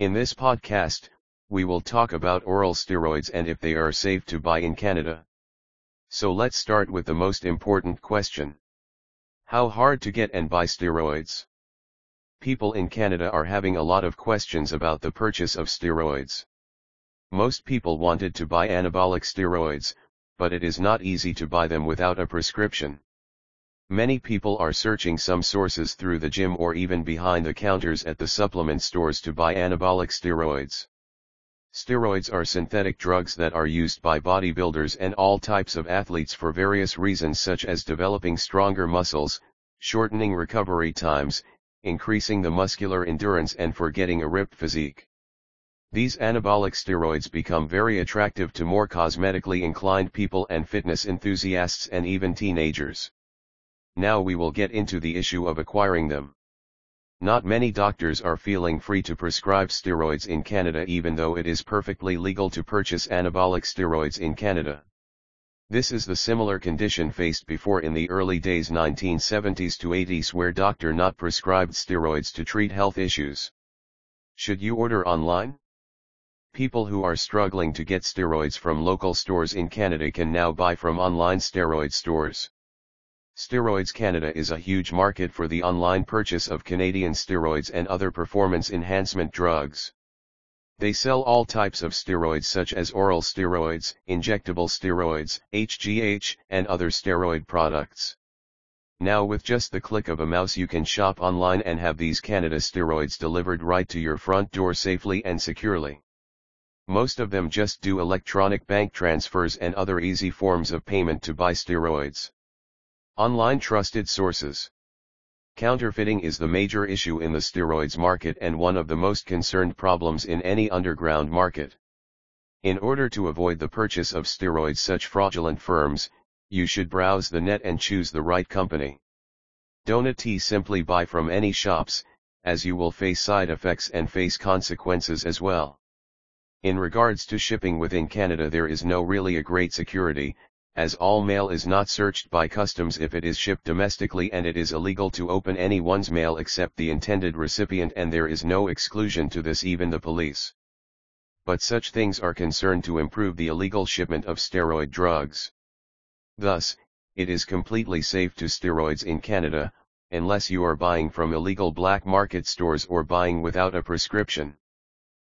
In this podcast, we will talk about oral steroids and if they are safe to buy in Canada. So let's start with the most important question. How hard to get and buy steroids? People in Canada are having a lot of questions about the purchase of steroids. Most people wanted to buy anabolic steroids, but it is not easy to buy them without a prescription. Many people are searching some sources through the gym or even behind the counters at the supplement stores to buy anabolic steroids. Steroids are synthetic drugs that are used by bodybuilders and all types of athletes for various reasons such as developing stronger muscles, shortening recovery times, increasing the muscular endurance and for getting a ripped physique. These anabolic steroids become very attractive to more cosmetically inclined people and fitness enthusiasts and even teenagers. Now we will get into the issue of acquiring them. Not many doctors are feeling free to prescribe steroids in Canada even though it is perfectly legal to purchase anabolic steroids in Canada. This is the similar condition faced before in the early days 1970s to 80s where doctor not prescribed steroids to treat health issues. Should you order online? People who are struggling to get steroids from local stores in Canada can now buy from online steroid stores. Steroids Canada is a huge market for the online purchase of Canadian steroids and other performance enhancement drugs. They sell all types of steroids such as oral steroids, injectable steroids, HGH, and other steroid products. Now with just the click of a mouse you can shop online and have these Canada steroids delivered right to your front door safely and securely. Most of them just do electronic bank transfers and other easy forms of payment to buy steroids. Online trusted sources. Counterfeiting is the major issue in the steroids market and one of the most concerned problems in any underground market. In order to avoid the purchase of steroids such fraudulent firms, you should browse the net and choose the right company. Don't simply buy from any shops, as you will face side effects and face consequences as well. In regards to shipping within Canada there is no really a great security, as all mail is not searched by customs if it is shipped domestically and it is illegal to open anyone's mail except the intended recipient and there is no exclusion to this even the police. But such things are concerned to improve the illegal shipment of steroid drugs. Thus, it is completely safe to steroids in Canada, unless you are buying from illegal black market stores or buying without a prescription.